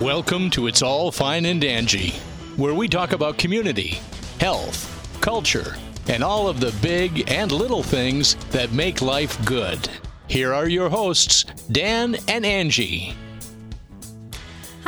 Welcome to It's All Fine and Dangy, where we talk about community, health, culture, and all of the big and little things that make life good. Here are your hosts, Dan and Angie.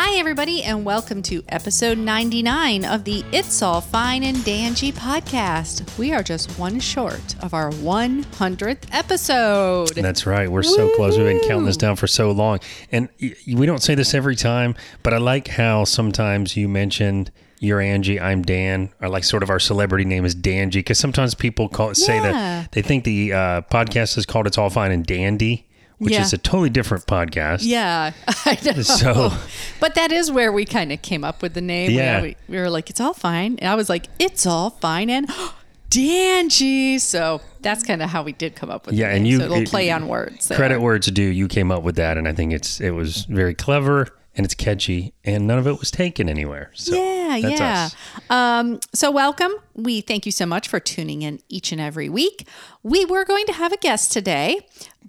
Hi, everybody, and welcome to episode 99 of the It's All Fine and Dangy podcast. We are just one short of our 100th episode. That's right. We're so close. We've been counting this down for so long. And we don't say this every time, but I like how sometimes you mentioned you're Angie, I'm Dan, or like sort of our celebrity name is Dangy, because sometimes people call say Yeah. that they think the uh, podcast is called It's All Fine and Dandy, which Yeah. is a totally different podcast. Yeah, I know. So- but that is where we kind of came up with the name. Yeah. We, we were like, it's all fine. And I was like, it's all fine and Dangy. So that's kind of how we did come up with Yeah, and you so it'll it- play on words. Credit where it's due. You came up with that, and I think it's it was very clever and it's catchy, and none of it was taken anywhere. So Yeah, that's yeah. Um, so, welcome. We thank you so much for tuning in each and every week. We were going to have a guest today,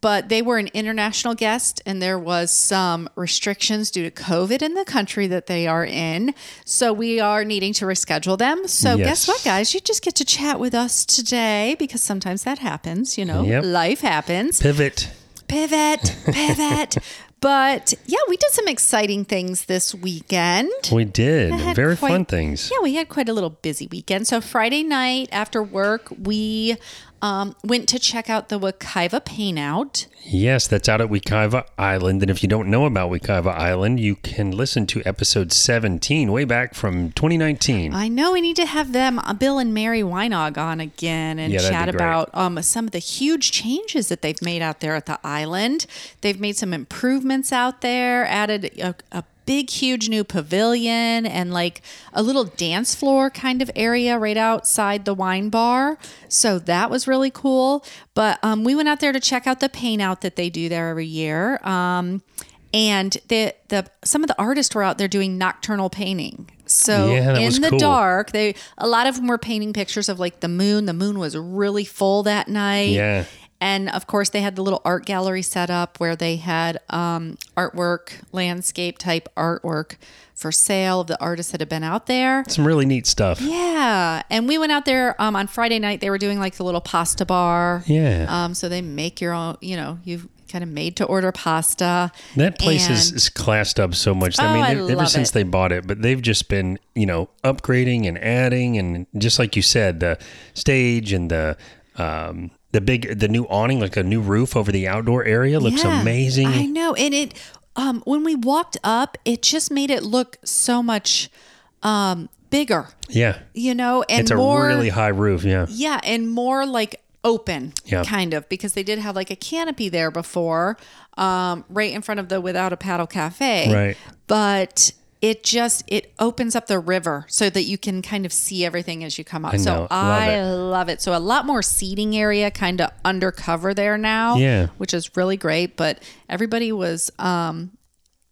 but they were an international guest, and there was some restrictions due to COVID in the country that they are in. So, we are needing to reschedule them. So, guess what, guys? You just get to chat with us today because sometimes that happens. You know, Yep. life happens Pivot. pivot, pivot. but yeah, we did some exciting things this weekend. We did very quite- fun things. Yeah, we had quite a little busy weekend. So Friday night after work, we um, went to check out the Wekiva Paint Out. Yes, that's out at Wekiva Island. And if you don't know about Wekiva Island, you can listen to episode 17, way back from 2019. I know we need to have them, uh, Bill and Mary Weinog, on again and Yeah, chat about um, some of the huge changes that they've made out there at the island. They've made some improvements out there, added a, a big, huge new pavilion and like a little dance floor kind of area right outside the wine bar. So that was really cool. But um, we went out there to check out the paint out that they do there every year. Um, and the the some of the artists were out there doing nocturnal painting. So Yeah, in the cool. dark, they a lot of them were painting pictures of like the moon. The moon was really full that night. Yeah. And of course, they had the little art gallery set up where they had um, artwork, landscape type artwork for sale of the artists that had been out there. Some really neat stuff. Yeah. And we went out there um, on Friday night. They were doing like the little pasta bar. Yeah. Um, so they make your own, you know, you've kind of made to order pasta. That place is, And- is classed up so much. Oh, I mean, I ever since it. they bought it, but they've just been, you know, upgrading and adding, and just like you said, the stage and the um, the big, the new awning, like a new roof over the outdoor area, looks Yeah, amazing. I know. And it um when we walked up, it just made it look so much um bigger, yeah, you know, and it's a more really high roof. Yeah, yeah, and more like open Yeah. kind of because they did have like a canopy there before um right in front of the without a paddle cafe. Right. But it just it opens up the river so that you can kind of see everything as you come up. I know. So Love I it. love it. So a lot more seating area kind of undercover there now. Yeah. Which is really great. But everybody was um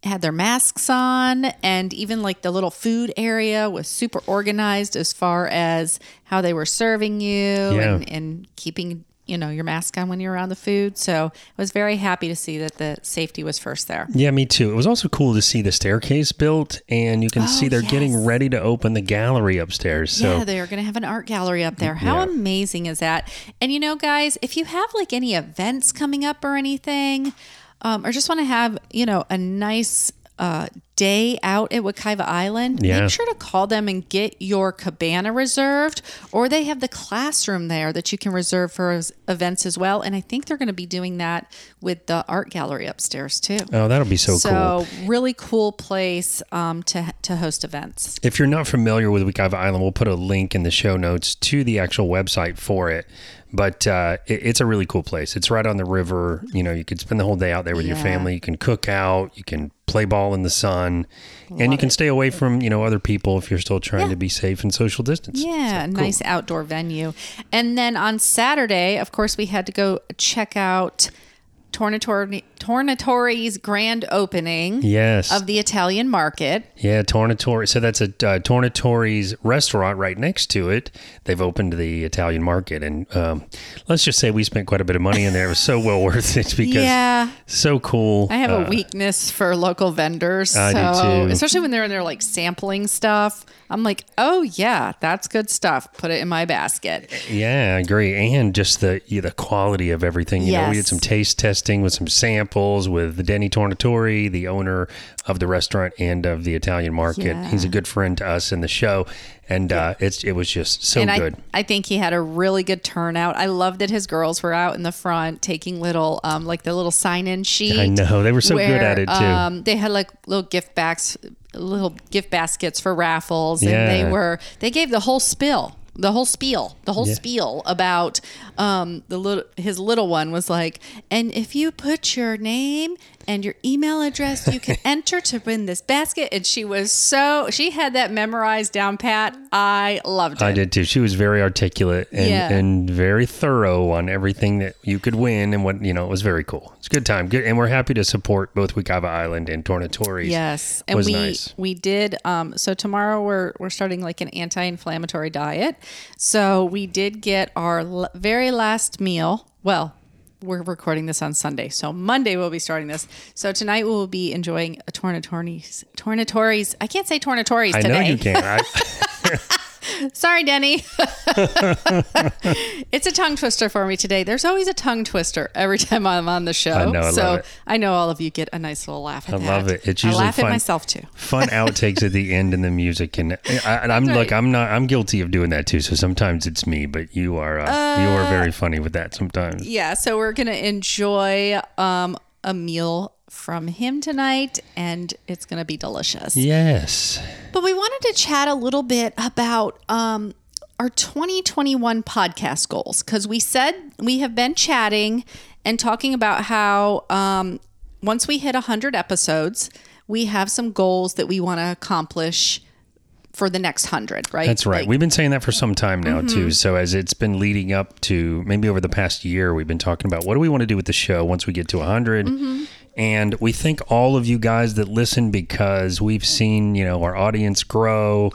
had their masks on and even like the little food area was super organized as far as how they were serving you and, and keeping you know your mask on when you're around the food so i was very happy to see that the safety was first there yeah, me too. It was also cool to see the staircase built, and you can see they're getting Oh, ready to open the gallery upstairs. So yeah they are going to have an art gallery up there how Yeah. amazing is that and you know guys if you have like any events coming up or anything um, or just want to have you know a nice uh, day out at Wekiva Island, Yeah. make sure to call them and get your cabana reserved, or they have the classroom there that you can reserve for events as well. And I think they're going to be doing that with the art gallery upstairs too. Oh, that'll be so, cool. So really cool place um, to to host events. If you're not familiar with Wekiva Island, we'll put a link in the show notes to the actual website for it. But uh, it, it's a really cool place. It's right on the river. You know, you could spend the whole day out there with your family. You can cook out. You can play ball in the sun, and you can stay away from you know other people if you're still trying Yeah. to be safe and social distance. Yeah, So, cool. nice outdoor venue. And then on Saturday, of course, we had to go check out Tornatore, Tornatore's grand opening Yes. of the Italian market. Yeah, Tornatore. So that's a uh, Tornatore's restaurant right next to it. They've opened the Italian market, and um, let's just say we spent quite a bit of money in there. It was so well worth it because Yeah. so cool. I have Uh, a weakness for local vendors. I do so, too. especially when they're in there like sampling stuff. I'm like, oh yeah, that's good stuff. Put it in my basket. Yeah, I agree, and just the yeah, the quality of everything. You know, we had some taste testing with some samples with Denny Tornatore, the owner of the restaurant and of the Italian market. Yeah. He's a good friend to us in the show, and uh, it's it was just so and good. I, I think he had a really good turnout. I love that his girls were out in the front taking little, um, like the little sign-in sheet. I know they were so good at it too. Um, they had like little gift bags, little gift baskets for raffles, and they were they gave the whole spill, the whole spiel, the whole spiel about um, the little his little one was like, and if you put your name and your email address, you can enter to win this basket. And she was so she had that memorized down pat. I loved it. I did too. She was very articulate and, Yeah. and very thorough on everything that you could win and what you know. It was very cool. It's a good time. Good, and we're happy to support both Wekiva Island and Tornatore's. Yes, and we nice. we did. Um, so tomorrow we're we're starting like an anti-inflammatory diet. So we did get our l- very last meal. Well, we're recording this on Sunday, so Monday we'll be starting this. So tonight we will be enjoying a Tornatore's. Tornatore's. I can't say Tornatore's I today. know you can. I, Sorry, Denny. it's a tongue twister for me today. There's always a tongue twister every time I'm on the show. I know, I so. I know all of you get a nice little laugh at I that. love it. It's I usually laugh fun. at myself too. fun outtakes at the end and the music and, I, and I'm right. look I'm not I'm guilty of doing that too so sometimes it's me but you are uh, you are very funny with that sometimes Yeah, so we're gonna enjoy um, a meal from him tonight, and it's gonna be delicious. yes But we wanted to chat a little bit about um, our 2021 podcast goals because we said we have been chatting and talking about how um, once we hit 100 episodes, we have some goals that we want to accomplish for the next 100, right? That's right. Like- we've been saying that for some time now Mm-hmm. too. So as it's been leading up to maybe over the past year, we've been talking about what do we want to do with the show once we get to 100. Mm-hmm. And we thank all of you guys that listen because we've seen, you know, our audience grow.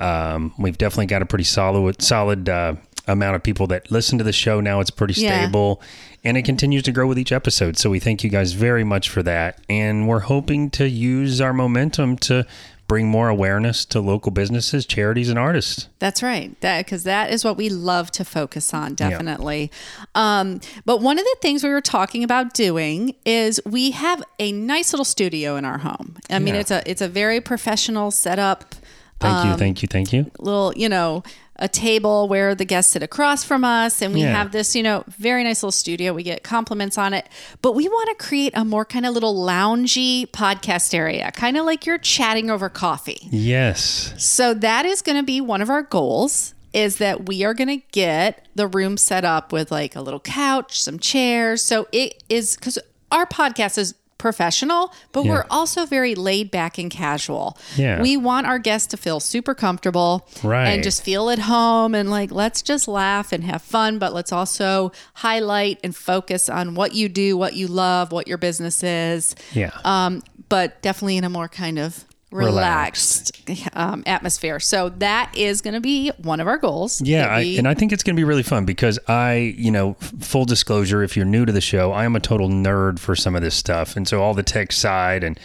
Um, we've definitely got a pretty solid solid uh, amount of people that listen to the show now. It's pretty Yeah. stable and it continues to grow with each episode. So we thank you guys very much for that. And we're hoping to use our momentum to bring more awareness to local businesses, charities, and artists. That's right. That because that is what we love to focus on, definitely. Um, but one of the things we were talking about doing is we have a nice little studio in our home. I mean, Yeah. it's a it's a very professional setup. Thank Um, you, thank you, thank you. Little, you know, a table where the guests sit across from us, and we Yeah. have this, you know, very nice little studio. We get compliments on it, but we want to create a more kind of little loungy podcast area, kind of like you're chatting over coffee. Yes. So that is going to be one of our goals is that we are going to get the room set up with like a little couch, some chairs. So it is cuz our podcast is professional, but Yeah. we're also very laid back and casual. Yeah. We want our guests to feel super comfortable Right. and just feel at home and like let's just laugh and have fun, but let's also highlight and focus on what you do, what you love, what your business is Yeah. um, but definitely in a more kind of relaxed, Um, atmosphere. So that is going to be one of our goals. yeah, I, and I think it's going to be really fun because I, you know, full disclosure, if you're new to the show, I am a total nerd for some of this stuff, and so all the tech side, and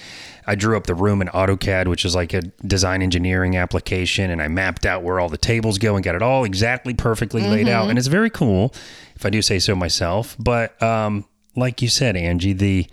I drew up the room in AutoCAD, which is like a design engineering application, and I mapped out where all the tables go and got it all exactly perfectly laid Mm-hmm. out, and it's very cool, if I do say so myself. But um, like you said, Angie, the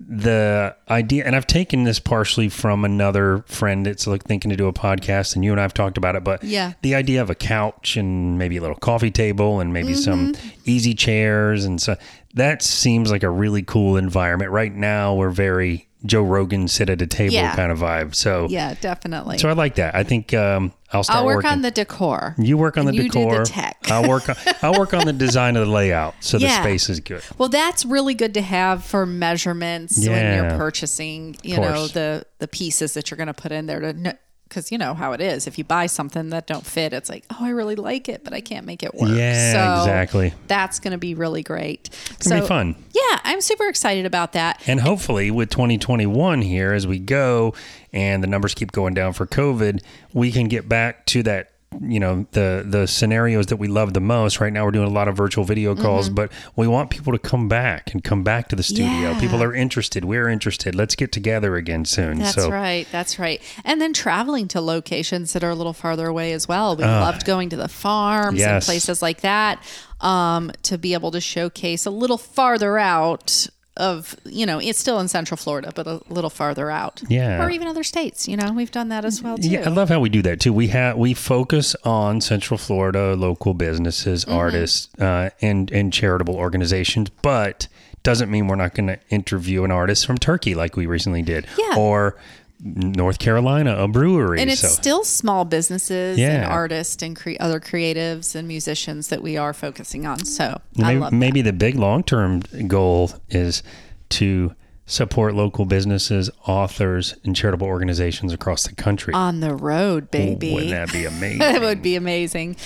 the idea and i've taken this partially from another friend that's like thinking to do a podcast and you and i've talked about it but Yeah. the idea of a couch and maybe a little coffee table and maybe some Mm-hmm. easy chairs and so that seems like a really cool environment right now we're very joe rogan sit at a table Yeah. kind of vibe so yeah, definitely. so i like that i think um, i'll start I'll work working on the decor. you work on the you do decor the tech. i'll work on i'll work on the design of the layout so the space is good Well, that's really good to have for measurements when you're purchasing, you know, the the pieces that you're going to put in there to because you know how it is. If you buy something that don't fit, it's like, oh, I really like it, but I can't make it work. Yeah, so exactly. That's going to be really great. It's gonna be fun. Yeah, I'm super excited about that. And hopefully, with 2021 here as we go, and the numbers keep going down for COVID, we can get back to that. You know the the scenarios that we love the most. Right now, we're doing a lot of virtual video calls, but we want people to come back and come back to the studio. Yeah. People are interested. We're interested. Let's get together again soon. That's so right. That's right. And then traveling to locations that are a little farther away as well. We loved going to the farms and Ah. Places like that um, to be able to showcase a little farther out of, you know, it's still in Central Florida, but a little farther out. Yeah. Or even other states. You know, we've done that as well too. Yeah, I love how we do that too. We have we focus on Central Florida local businesses, Mm-hmm. artists, uh, and and charitable organizations, but doesn't mean we're not going to interview an artist from Turkey like we recently did, Yeah. or North Carolina, a brewery. and it's so still small businesses and artists and cre- other creatives and musicians that we are focusing on. So maybe, maybe the big long term goal is to support local businesses, authors, and charitable organizations across the country. on the road, baby. Wouldn't that be amazing? That would be amazing.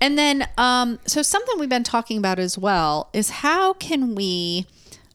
And then, um, so something we've been talking about as well is how can we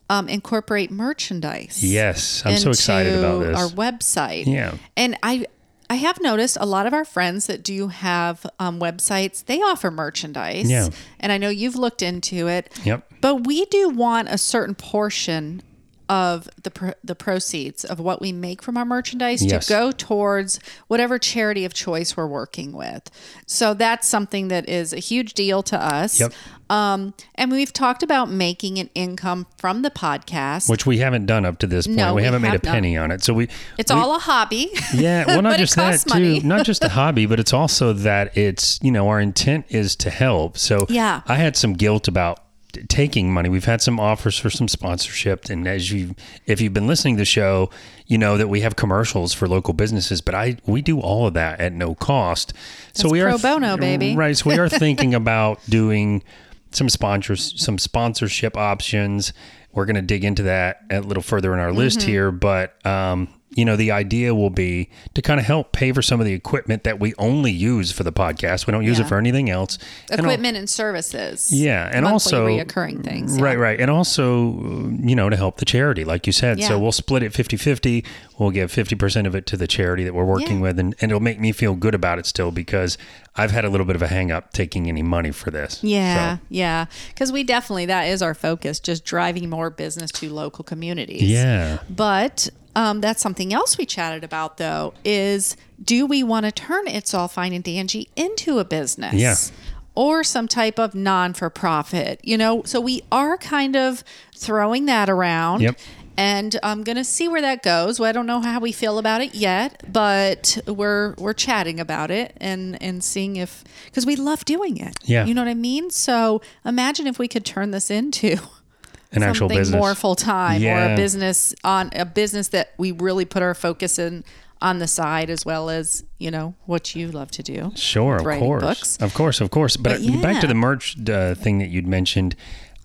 um, incorporate merchandise? yes, I'm so excited about this. Our website. Yeah. And I, I have noticed a lot of our friends that do have um, websites, they offer merchandise. Yeah. And I know you've looked into it. Yep. But we do want a certain portion of the pro- the proceeds of what we make from our merchandise Yes. to go towards whatever charity of choice we're working with. So that's something that is a huge deal to us. Yep. Um, and we've talked about making an income from the podcast. which we haven't done up to this point. No, we we haven't made a penny on it. So we it's we- all a hobby. yeah, well, not just that too. not just a hobby, but it's also that it's you know our intent is to help. So Yeah. I had some guilt about t- taking money. We've had some offers for some sponsorship, and as you if you've been listening to the show, you know that we have commercials for local businesses. But I we do all of that at no cost. so That's we are pro bono, baby. Right. So we are thinking about doing some sponsors, some sponsorship options. We're going to dig into that a little further in our list Mm-hmm. here, but um, you know, the idea will be to kind of help pay for some of the equipment that we only use for the podcast. We don't use Yeah. it for anything else. And al- Equipment and services. yeah, and also reoccurring things. Right, yeah. right. And also, you know, to help the charity, like you said. Yeah. So we'll split it 50 50. We'll give 50% of it to the charity that we're working with. And, and it'll make me feel good about it still because I've had a little bit of a hang up taking any money for this. Yeah, So, yeah. Because we definitely, that is our focus, just driving more business to local communities. yeah. But um, that's something else we chatted about, though, is do we want to turn It's All Fine and Dangy into a business? Yeah. Or some type of non for profit, you know? So we are kind of throwing that around. Yep. And I'm gonna see where that goes. Well, I don't know how we feel about it yet, but we're we're chatting about it and and seeing if because we love doing it. Yeah. you know what I mean. So imagine if we could turn this into An actual business. more full time or a business on a business that we really put our focus in on the side as well as you know what you love to do. Sure, of course, books. of course, of course. But, But back to the merch uh, thing that you'd mentioned.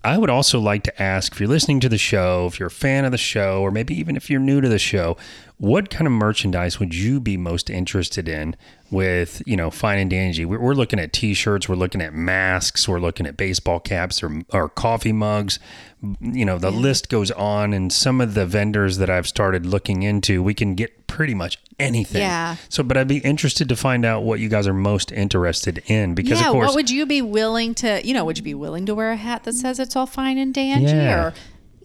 I would also like to ask if you're listening to the show, if you're a fan of the show, or maybe even if you're new to the show, what kind of merchandise would you be most interested in with, you know, Fine and Dangy? We're, we're looking at T-shirts, we're looking at masks, we're looking at baseball caps or, or coffee mugs. You know, the list goes on, and some of the vendors that I've started looking into, we can get pretty much anything. Yeah. So, but I'd be interested to find out what you guys are most interested in because, yeah, of course, what would you be willing to? You know, would you be willing to wear a hat that says it's all fine and dandy, Yeah. or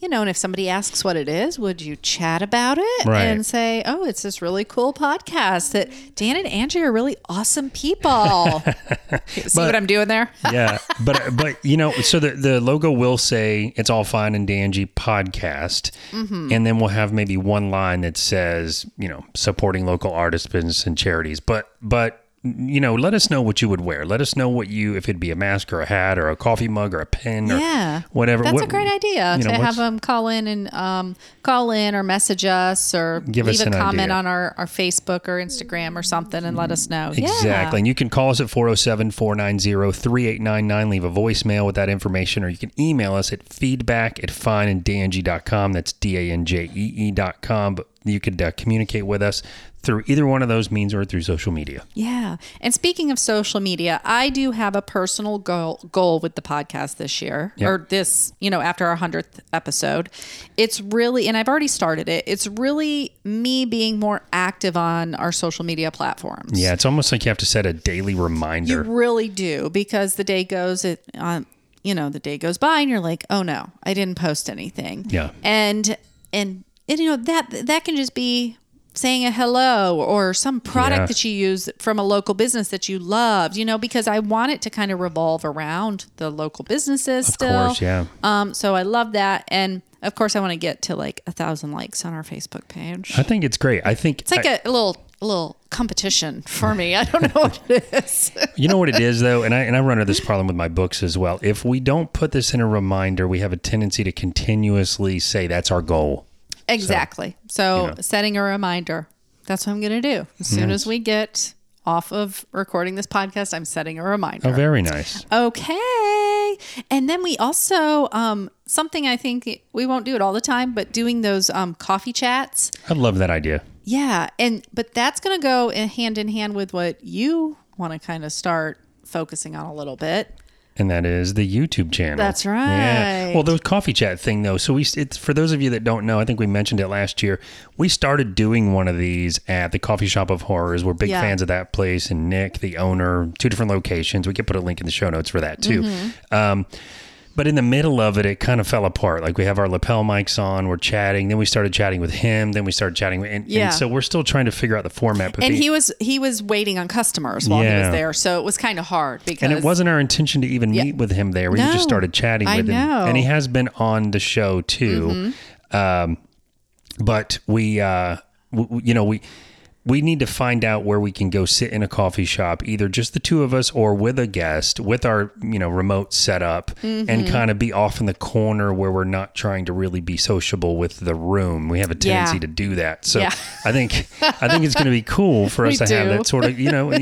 you know, and if somebody asks what it is, would you chat about it Right. and say, "Oh, it's this really cool podcast that Dan and Angie are really awesome people." See what I'm doing there? yeah, but but you know, so the the logo will say it's all fine and dandy podcast, Mm-hmm. and then we'll have maybe one line that says you know supporting local artists, business, and charities. But but you know, let us know what you would wear. Let us know what you if it'd be a mask or a hat or a coffee mug or a pen or Yeah, whatever. That's What- a great idea you know, to have them call in and um, call in or message us or Give leave us a comment idea. on our, our Facebook or Instagram or something and let us know. Exactly. Yeah. And you can call us at 407 490 3899. Leave a voicemail with that information, or you can email us at feedback at fineanddangy.com. That's D A N J E E.com. But you could uh, communicate with us through either one of those means or through social media. Yeah. And speaking of social media, I do have a personal goal goal with the podcast this year Yep. or this, you know, after our 100th episode. It's really and I've already started it. It's really me being more active on our social media platforms. Yeah, it's almost like you have to set a daily reminder. You really do because the day goes it um you know, the day goes by and you're like, "Oh no, I didn't post anything." Yeah. And and, and you know, that that can just be saying a hello or some product Yeah. that you use from a local business that you loved, you know, because I want it to kind of revolve around the local businesses of still. course, yeah. Um so I love that and of course I want to get to like a thousand likes on our Facebook page. I think it's great. I think It's like a a little a little competition for me. I don't know what it is. You know what it is though, and I and I run into this problem with my books as well. If we don't put this in a reminder, we have a tendency to continuously say that's our goal. Exactly. So, you know. setting a reminder. That's what I'm going to do. As soon as we get off of recording this podcast, I'm setting a reminder. Oh, very nice. Okay. And then we also um something I think we won't do it all the time, but doing those um coffee chats. I love that idea. Yeah, and but that's going to go in hand in hand with what you want to kind of start focusing on a little bit. And that is the YouTube channel. That's right. Yeah. Well, the coffee chat thing, though. So we, it's for those of you that don't know. I think we mentioned it last year. We started doing one of these at the Coffee Shop of Horrors. We're big Yeah. fans of that place, and Nick, the owner, two different locations. We could put a link in the show notes for that too. Mm-hmm. Um, but in the middle of it, it kind of fell apart. Like we have our lapel mics on, we're chatting. Then we started chatting with him. Then we started chatting, with, and, Yeah. and so we're still trying to figure out the format. But And the- he was he was waiting on customers while he was there, so it was kind of hard because And it wasn't our intention to even meet with him there. We No. just started chatting I with him. know. Mm-hmm. And he has been on the show too. Um, but we, uh, w- w- you know, we, we need to find out where we can go sit in a coffee shop, either just the two of us or with a guest with our, you know, remote setup Mm-hmm. and kind of be off in the corner where we're not trying to really be sociable with the room. We have a tendency Yeah. to do that. So Yeah. I think, I think it's going to be cool for us We to have that sort of, you know,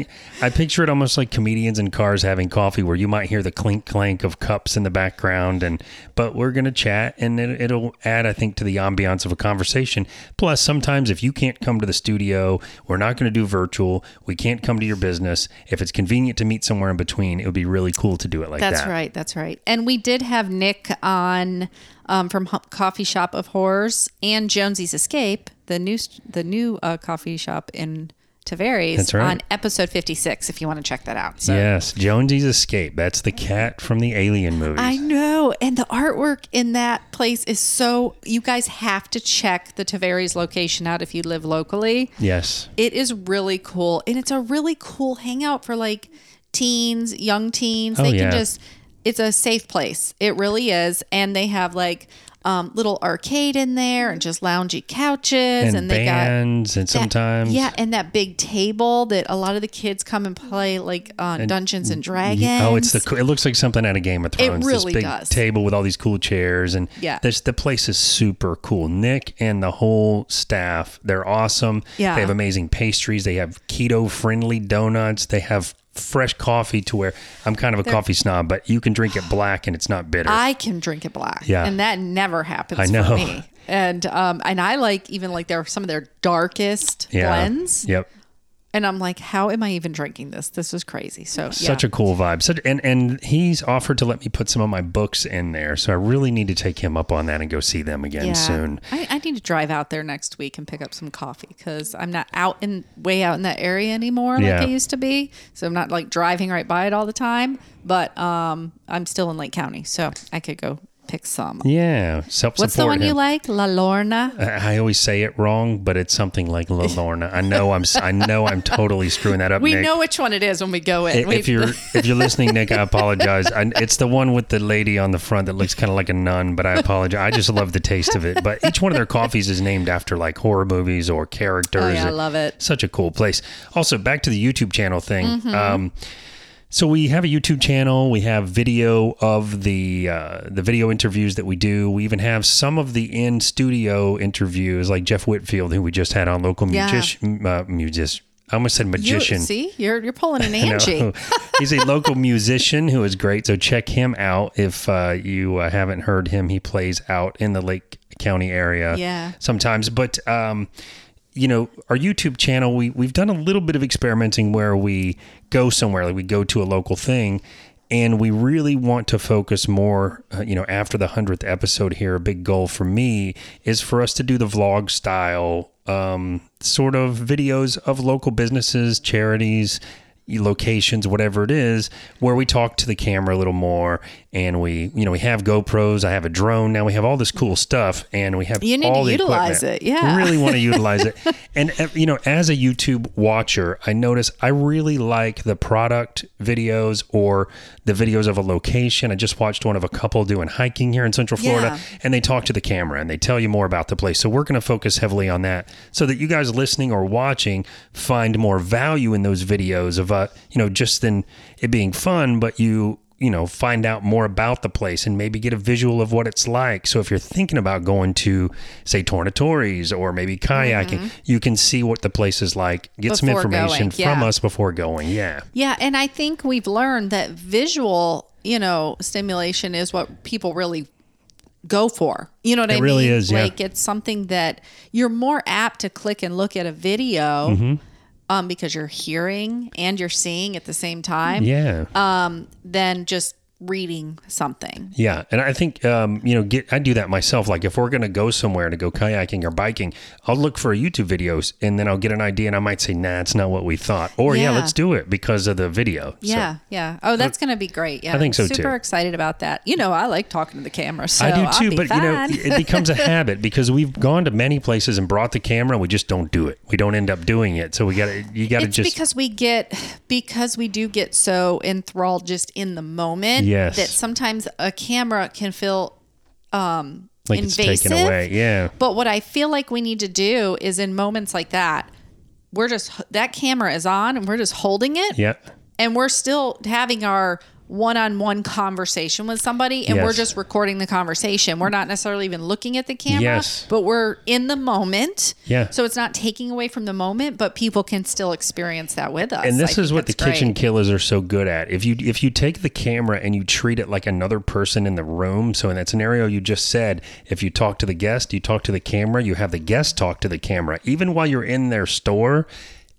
I picture it almost like comedians in cars having coffee where you might hear the clink clank of cups in the background and but we're going to chat and it, it'll add I think to the ambiance of a conversation. Plus sometimes if you can't come to the studio, we're not going to do virtual. We can't come to your business. If it's convenient to meet somewhere in between, it would be really cool to do it like That's that. That's right. That's right. And we did have Nick on um, from Hu- Coffee Shop of Horrors and Jonesy's Escape, the new the new uh, coffee shop in Tavares, right. on episode fifty six. If you want to check that out. So. Yes, Jonesy's Escape. That's the cat from the Alien movie. I know. And the artwork in that place is so. You guys have to check the Tavares location out if you live locally. yes. It is really cool. And it's a really cool hangout for like teens, young teens. Oh, they yeah. can just, it's a safe place. It really is. And they have like um, little arcade in there and just loungy couches. And, And, they got. and that- sometimes yeah, and that big table that a lot of the kids come and play, like uh, Dungeons and Dragons. Oh, it's the. It looks like something out of Game of Thrones. It really this big does. table with all these cool chairs, and Yeah. this the place is super cool. Nick and the whole staff, they're awesome. Yeah. they have amazing pastries. They have keto friendly donuts. They have fresh coffee to where I'm kind of a coffee snob, but you can drink it black and it's not bitter. I can drink it black. Yeah. And that never happens I know. for me. And um and I like even like their some of their darkest yeah. blends. Yep. And I'm like, how am I even drinking this? This is crazy. So Such yeah. a cool vibe. Such and and he's offered to let me put some of my books in there, so I really need to take him up on that and go see them again yeah. soon. I, I need to drive out there next week and pick up some coffee because I'm not out in way out in that area anymore Yeah. like I used to be. So I'm not like driving right by it all the time. But um, I'm still in Lake County, so I could go pick some. Yeah, self What's the one you like? La Lorna. I I always say it wrong, but it's something like La Lorna. I know I'm I know I'm totally screwing that up. We Nick. know which one it is when we go in. I- We- If you're if you're listening, Nick, I apologize. I, it's the one with the lady on the front that looks kind of like a nun, but I apologize. I just love the taste of it. But each one of their coffees is named after like horror movies or characters. Oh, yeah, I love it. Such a cool place. Also, back to the YouTube channel thing. Mm-hmm. Um, so we have a YouTube channel. We have video of the uh, the video interviews that we do. We even have some of the in studio interviews, like Jeff Whitfield, who we just had on local Yeah. musician. Uh, musician. I almost said you, magician. see, you're you're pulling an. Angie. He's a local musician who is great. So check him out if uh, you uh, haven't heard him. He plays out in the Lake County area. Yeah. Sometimes, but um, you know, our YouTube channel, we we've done a little bit of experimenting where we go somewhere, like we go to a local thing, and we really want to focus more. Uh, you know, after the hundredth episode here, a big goal for me is for us to do the vlog style um, sort of videos of local businesses, charities, locations, whatever it is, where we talk to the camera a little more, and we, you know, we have GoPros. I have a drone now. We have all this cool stuff, and we have You need all to the utilize equipment. it, yeah. we really want to utilize it. And uh, you know, as a YouTube watcher, I notice I really like the product videos or the videos of a location. I just watched one of a couple doing hiking here in Central Florida, Yeah. and they talk to the camera and they tell you more about the place. So we're going to focus heavily on that, so that you guys listening or watching find more value in those videos of uh, you know, just than it being fun, but you you know find out more about the place and maybe get a visual of what it's like so if you're thinking about going to say Tornatore's or maybe kayaking you can see what the place is like get some Mm-hmm. Information going, from us before going yeah Yeah, and I think we've learned that visual, you know, stimulation is what people really go for. You know what I It mean? really is, yeah. Like it's something that you're more apt to click and look at a video Mm-hmm. Um, because you're hearing and you're seeing at the same time yeah. um, then just reading something. Yeah, and I think um, you know, get I do that myself. Like if we're gonna go somewhere to go kayaking or biking, I'll look for YouTube videos, and then I'll get an idea, and I might say, "Nah, it's not what we thought," or "Yeah, Yeah. let's do it because of the video." So, Yeah, yeah. Oh, that's going to be great. Yeah, I think so, Super too. excited about that. You know, I like talking to the camera, so I do too, but you know, it becomes a habit because we've gone to many places and brought the camera. We just don't do it. We don't end up doing it. So we got to, you got to just, because we get because we do get so enthralled just in the moment Yes. that sometimes a camera can feel um like invasive. it's taken away. Yeah. But what I feel like we need to do is in moments like that, we're just that camera is on and we're just holding it Yeah. and we're still having our one-on-one conversation with somebody and we're just recording the conversation. We're not necessarily even looking at the camera, Yes. but we're in the moment. Yeah. So it's not taking away from the moment, but people can still experience that with us. and this I is what the that's kitchen killers are so good at. If you if you take the camera and you treat it like another person in the room, so in that scenario you just said, if you talk to the guest, you talk to the camera, you have the guest talk to the camera, even while you're in their store,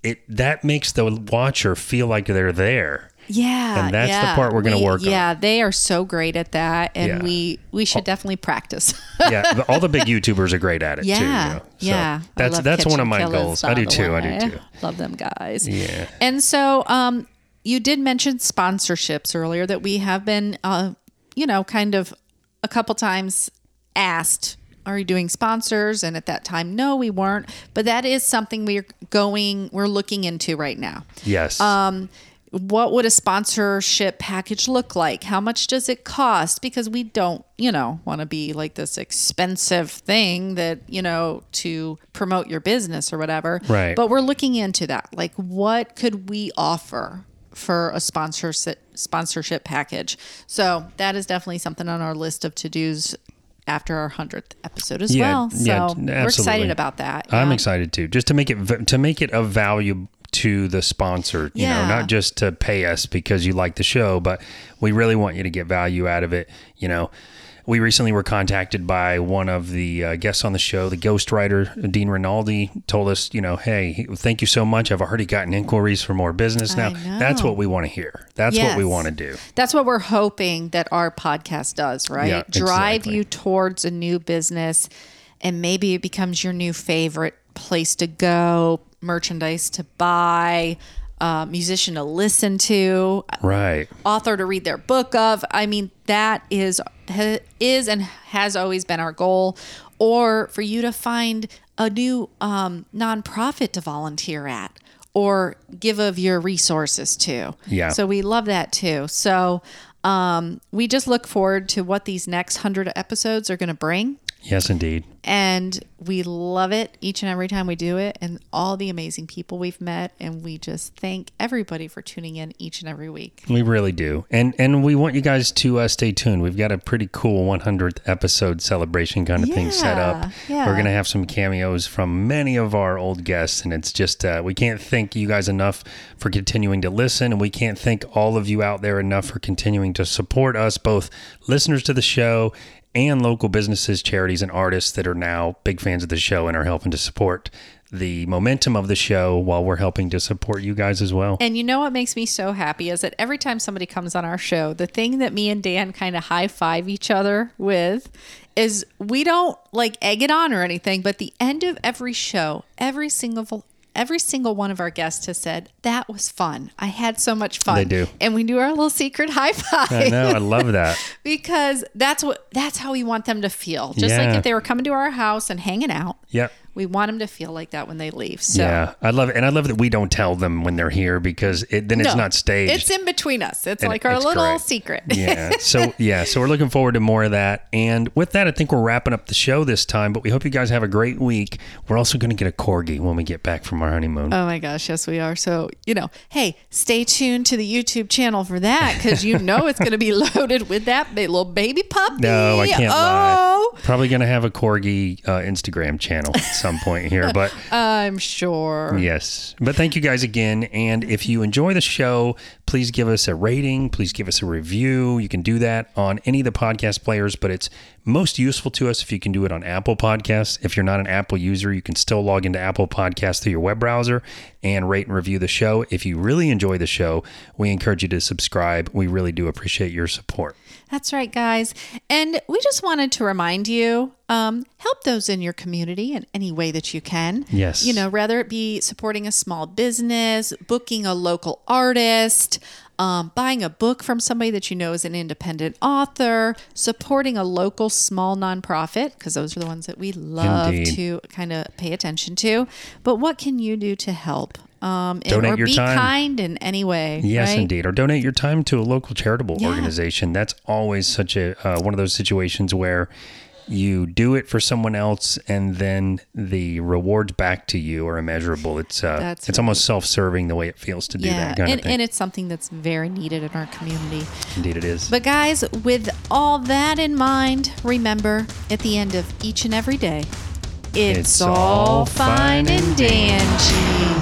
it that makes the watcher feel like they're there. Yeah. And that's the yeah. part we're gonna We- work on. Yeah, they are so great at that. And Yeah. we we should definitely practice. yeah, the, all the big YouTubers are great at it too. you Yeah, know? So yeah. That's that's one of my goals. I do the too. I do too. Love them guys. Yeah. And so, um, you did mention sponsorships earlier that we have been, uh, you know, kind of a couple times asked. Are you doing sponsors? And at that time, no, we weren't. But that is something we're going, we're looking into right now Yes. um, what would a sponsorship package look like? How much does it cost? Because we don't, you know, want to be like this expensive thing that, you know, to promote your business or whatever. Right. But we're looking into that. Like, what could we offer? For a sponsorship sponsorship package, so that is definitely something on our list of to dos after our hundredth episode as Yeah, well. yeah, So t- we're excited about that. I'm yeah. excited too, just to make it to make it a value to the sponsor. You Yeah. know, not just to pay us because you like the show, but we really want you to get value out of it. You know, we recently were contacted by one of the uh, guests on the show, the ghostwriter Dean Rinaldi, told us, you know, hey, thank you so much. I've already gotten inquiries for more business now. That's what we want to hear. That's what we want to do. That's what we're hoping that our podcast does, right? Yeah, Drive exactly. you towards a new business and maybe it becomes your new favorite place to go, merchandise to buy, uh, musician to listen to, Right. author to read their book of. I mean, that is ha- is and has always been our goal. Or for you to find a new um, nonprofit to volunteer at, or give of your resources to. Yeah. So we love that too. So um, we just look forward to what these next hundred episodes are going to bring. Yes, indeed. And we love it each and every time we do it, and all the amazing people we've met. And we just thank everybody for tuning in each and every week. We really do, and and we want you guys to uh, stay tuned. We've got a pretty cool 100th episode celebration kind of thing set up. Yeah, yeah. We're gonna have some cameos from many of our old guests, and it's just uh, we can't thank you guys enough for continuing to listen, and we can't thank all of you out there enough for continuing to support us, both listeners to the show and local businesses, charities, and artists that are now big fans of the show and are helping to support the momentum of the show while we're helping to support you guys as well. And you know what makes me so happy is that every time somebody comes on our show, the thing that me and Dan kind of high five each other with is we don't like egg it on or anything, but the end of every show, every single every single one of our guests has said that was fun. I had so much fun. They do. and we do our little secret high five. I know, I love that. because that's what that's how we want them to feel. Just like if they were coming to our house and hanging out. Yep. We want them to feel like that when they leave. So Yeah, I love it, and I love that we don't tell them when they're here because it, then it's No, not staged. It's in between us. It's And like our it's little great. secret. yeah. So yeah. So we're looking forward to more of that. And with that, I think we're wrapping up the show this time. But we hope you guys have a great week. We're also going to get a corgi when we get back from our honeymoon. Oh my gosh, yes, we are. So, you know, hey, stay tuned to the YouTube channel for that because you know it's going to be loaded with that little baby puppy. no, I can't oh, lie. Probably going to have a corgi uh, Instagram channel at some point here. But I'm sure. Yes. But thank you guys again. And if you enjoy the show, please give us a rating. Please give us a review. You can do that on any of the podcast players, but it's most useful to us if you can do it on Apple Podcasts. If you're not an Apple user, you can still log into Apple Podcasts through your web browser and rate and review the show. If you really enjoy the show, we encourage you to subscribe. We really do appreciate your support. That's right, guys. And we just wanted to remind you um, help those in your community in any way that you can. Yes. You know, whether it be supporting a small business, booking a local artist, um, buying a book from somebody that you know is an independent author, supporting a local small nonprofit, because those are the ones that we love Indeed. to kind of pay attention to. But what can you do to help? Um, and- Donate your be time. kind in any way. Yes, right? indeed. Or donate your time to a local charitable Yeah. organization. That's always such a uh, one of those situations where you do it for someone else, and then the rewards back to you are immeasurable. It's uh, That's it's right. almost self serving the way it feels to do Yeah, that kind and, of thing. and it's something that's very needed in our community. indeed, it is. But guys, with all that in mind, remember at the end of each and every day, it's, It's all fine and dandy.